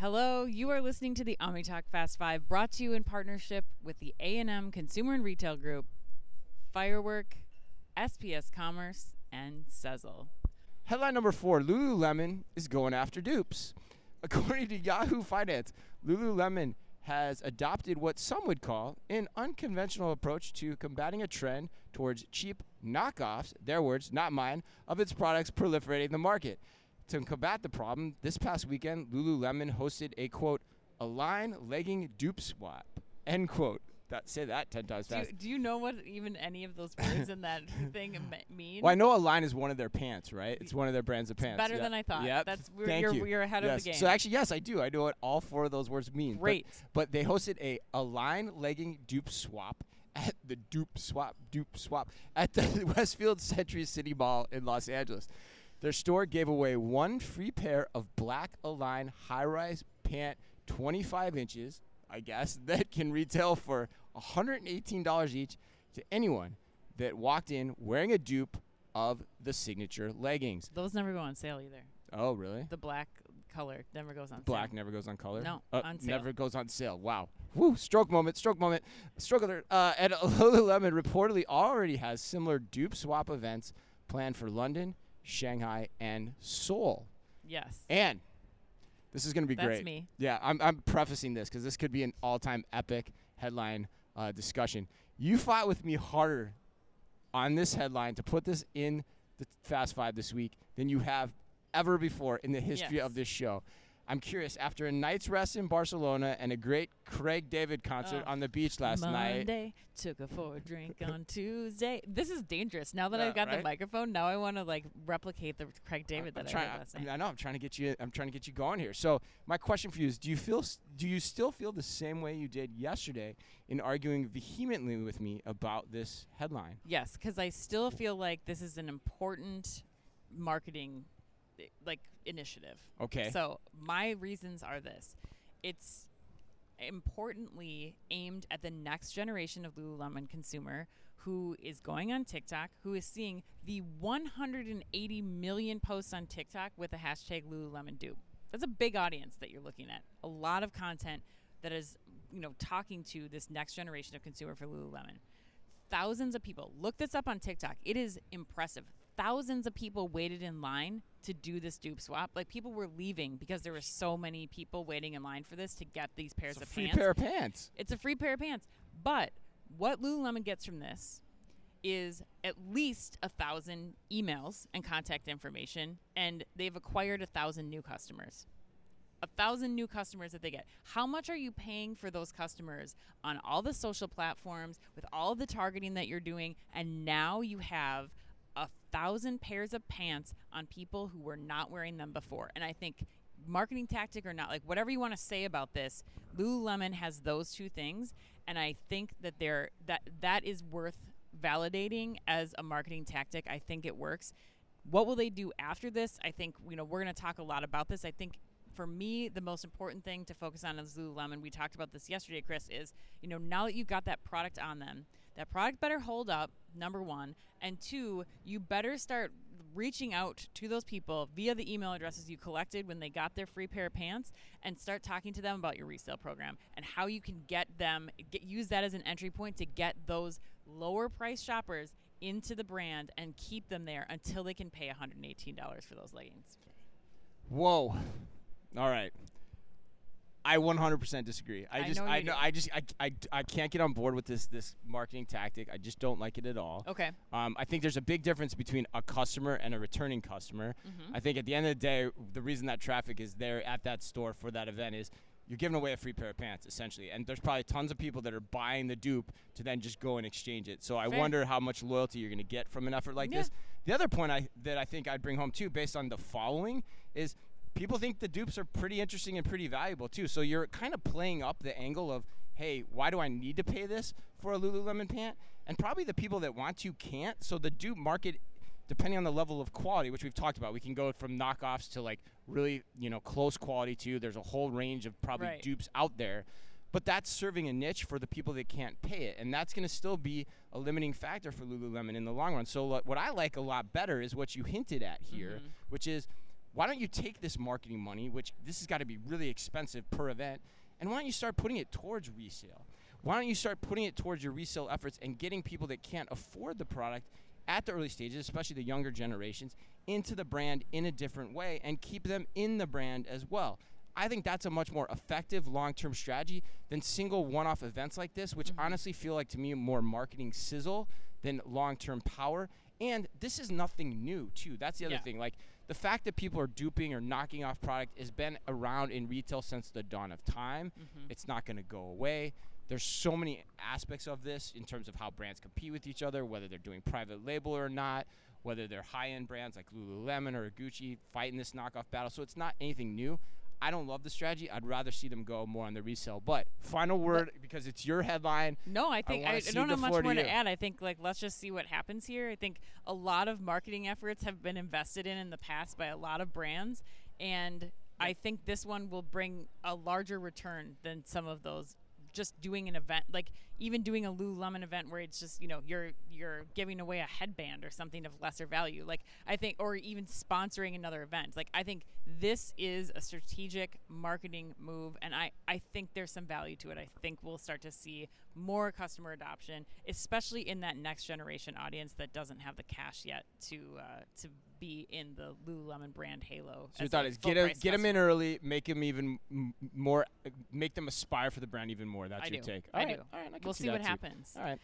Hello, you are listening to the OmniTalk Fast Five, brought to you in partnership with the A&M Consumer and Retail Group, Firework, SPS Commerce, and Sezzle. Headline number four Lululemon is going after dupes. According to Yahoo Finance, Lululemon has adopted what some would call an unconventional approach to combating a trend towards cheap knockoffs, their words, not mine, of its products proliferating the market. To combat the problem, this past weekend, Lululemon hosted a quote, Align legging dupe swap, end quote. That, say that 10 times Do you, fast. do you know what even any of those words in that thing mean? Well, I know Align is one of their pants, right? It's one of their brands of pants. better yeah. than I thought. Yep. That's we're, Thank you're, you. you're ahead yes. of the game. So actually, yes, I do. I know what all four of those words mean. but- Great. But, they hosted a Align legging dupe swap at the dupe swap dupe swap at the Westfield Century City Mall in Los Angeles. Their store gave away one free pair of black Align high-rise pant, 25 inches, I guess, that can retail for $118 each to anyone that walked in wearing a dupe of the signature leggings. Those never go on sale either. Oh, really? The black color never goes on Black sale. never goes on color. No, Uh, on sale. Never goes on sale. Wow. Woo! Stroke moment. Stroke moment. Stroke alert. Uh, and Lululemon reportedly already has similar dupe swap events planned for London, Shanghai, and Seoul. Yes. And this is going to be That's great. me. Yeah, I'm, I'm prefacing this because this could be an all-time epic headline uh, discussion. You fought with me harder on this headline to put this in the Fast Five this week than you have ever before in the history of this show. I'm curious. After a night's rest in Barcelona and a great Craig David concert Oh. on the beach last night, Monday, took a for a drink on Tuesday. This is dangerous. Now that I've got the microphone, now I want to like replicate the Craig David I'm that I trying, heard last I, night. I know. I'm trying to get you. I'm trying to get you going here. So my question for you is: Do you feel? Do you still feel the same way you did yesterday in arguing vehemently with me about this headline? Yes, because I still feel like this is an important marketing like initiative. Okay. So my reasons are this: it's importantly aimed at the next generation of Lululemon consumer who is going on TikTok, who is seeing the 180 million posts on TikTok with the hashtag Lululemon dupe. That's a big audience that you're looking at. A lot of content that is, you know, talking to this next generation of consumer for Lululemon. Thousands of people. Look this up on TikTok. It is impressive. Thousands of people waited in line to do this dupe swap. Like people were leaving because there were so many people waiting in line for this to get these pairs It's a of free pants. pair of pants. It's a free pair of pants. But what Lululemon gets from this is at least a thousand emails and contact information, and they've acquired a thousand new customers. A thousand new customers that they get. How much are you paying for those customers on all the social platforms with all the targeting that you're doing? And now you have a thousand pairs of pants on people who were not wearing them before. And I think marketing tactic or not, like whatever you want to say about this, Lululemon has those two things, and I think that they're that that is worth validating as a marketing tactic. I think it works. What will they do after this? I think you know we're going to talk a lot about this. I think for me, the most important thing to focus on is Lululemon. We talked about this yesterday, Chris. Is you know now that you've got that product on them, that product better hold up. Number one, and two, you better start reaching out to those people via the email addresses you collected when they got their free pair of pants and start talking to them about your resale program and how you can get them get, use that as an entry point to get those lower price shoppers into the brand and keep them there until they can pay $118 for those leggings. Whoa. All right. I 100% disagree. I I just know you I know do. I just I, I, I can't get on board with this this marketing tactic. I just don't like it at all. Okay. Um, I think there's a big difference between a customer and a returning customer. Mm-hmm. I think at the end of the day, the reason that traffic is there at that store for that event is you're giving away a free pair of pants essentially, and there's probably tons of people that are buying the dupe to then just go and exchange it. So I Fair. wonder how much loyalty you're going to get from an effort like Yeah. this. The other point I that I think I'd bring home too, based on the following, is people think the dupes are pretty interesting and pretty valuable too. So you're kind of playing up the angle of, hey, why do I need to pay this for a Lululemon pant? And probably the people that want to can't. So the dupe market, depending on the level of quality, which we've talked about, we can go from knockoffs to like really, you know, close quality too. There's a whole range of probably Right. dupes out there. But that's serving a niche for the people that can't pay it, and that's going to still be a limiting factor for Lululemon in the long run. So, lo- what I like a lot better is what you hinted at here, Mhm. which is Why don't you take this marketing money, which this has got to be really expensive per event, and why don't you start putting it towards resale? Why don't you start putting it towards your resale efforts and getting people that can't afford the product at the early stages, especially the younger generations, into the brand in a different way and keep them in the brand as well. I think that's a much more effective long term strategy than single one off events like this, which Mhm. honestly feel like to me more marketing sizzle than long term power. And this is nothing new, too. That's the other Yeah. thing. Like the fact that people are duping or knocking off product has been around in retail since the dawn of time. Mhm. It's not going to go away. There's so many aspects of this in terms of how brands compete with each other, whether they're doing private label or not, whether they're high end brands like Lululemon or Gucci fighting this knockoff battle. So it's not anything new. I don't love the strategy. I'd rather see them go more on the resale. But final word, because it's your headline. No, I think wanna I, I don't have much floor to more to add. I think like let's just see what happens here. I think a lot of marketing efforts have been invested in in the past by a lot of brands, and I think this one will bring a larger return than some of those. Just doing an event, like even doing a Lululemon event where it's just you know you're you're giving away a headband or something of lesser value. Like I think, or even sponsoring another event. Like I think this is a strategic marketing move, and I I think there's some value to it. I think we'll start to see more customer adoption, especially in that next generation audience that doesn't have the cash yet to uh, to be in the Lululemon brand halo. So your thought is get a, get them in early, make them even more, make them aspire for the brand even more. That's I your do. take. I All right, do. All right, I We'll see what happens. All right.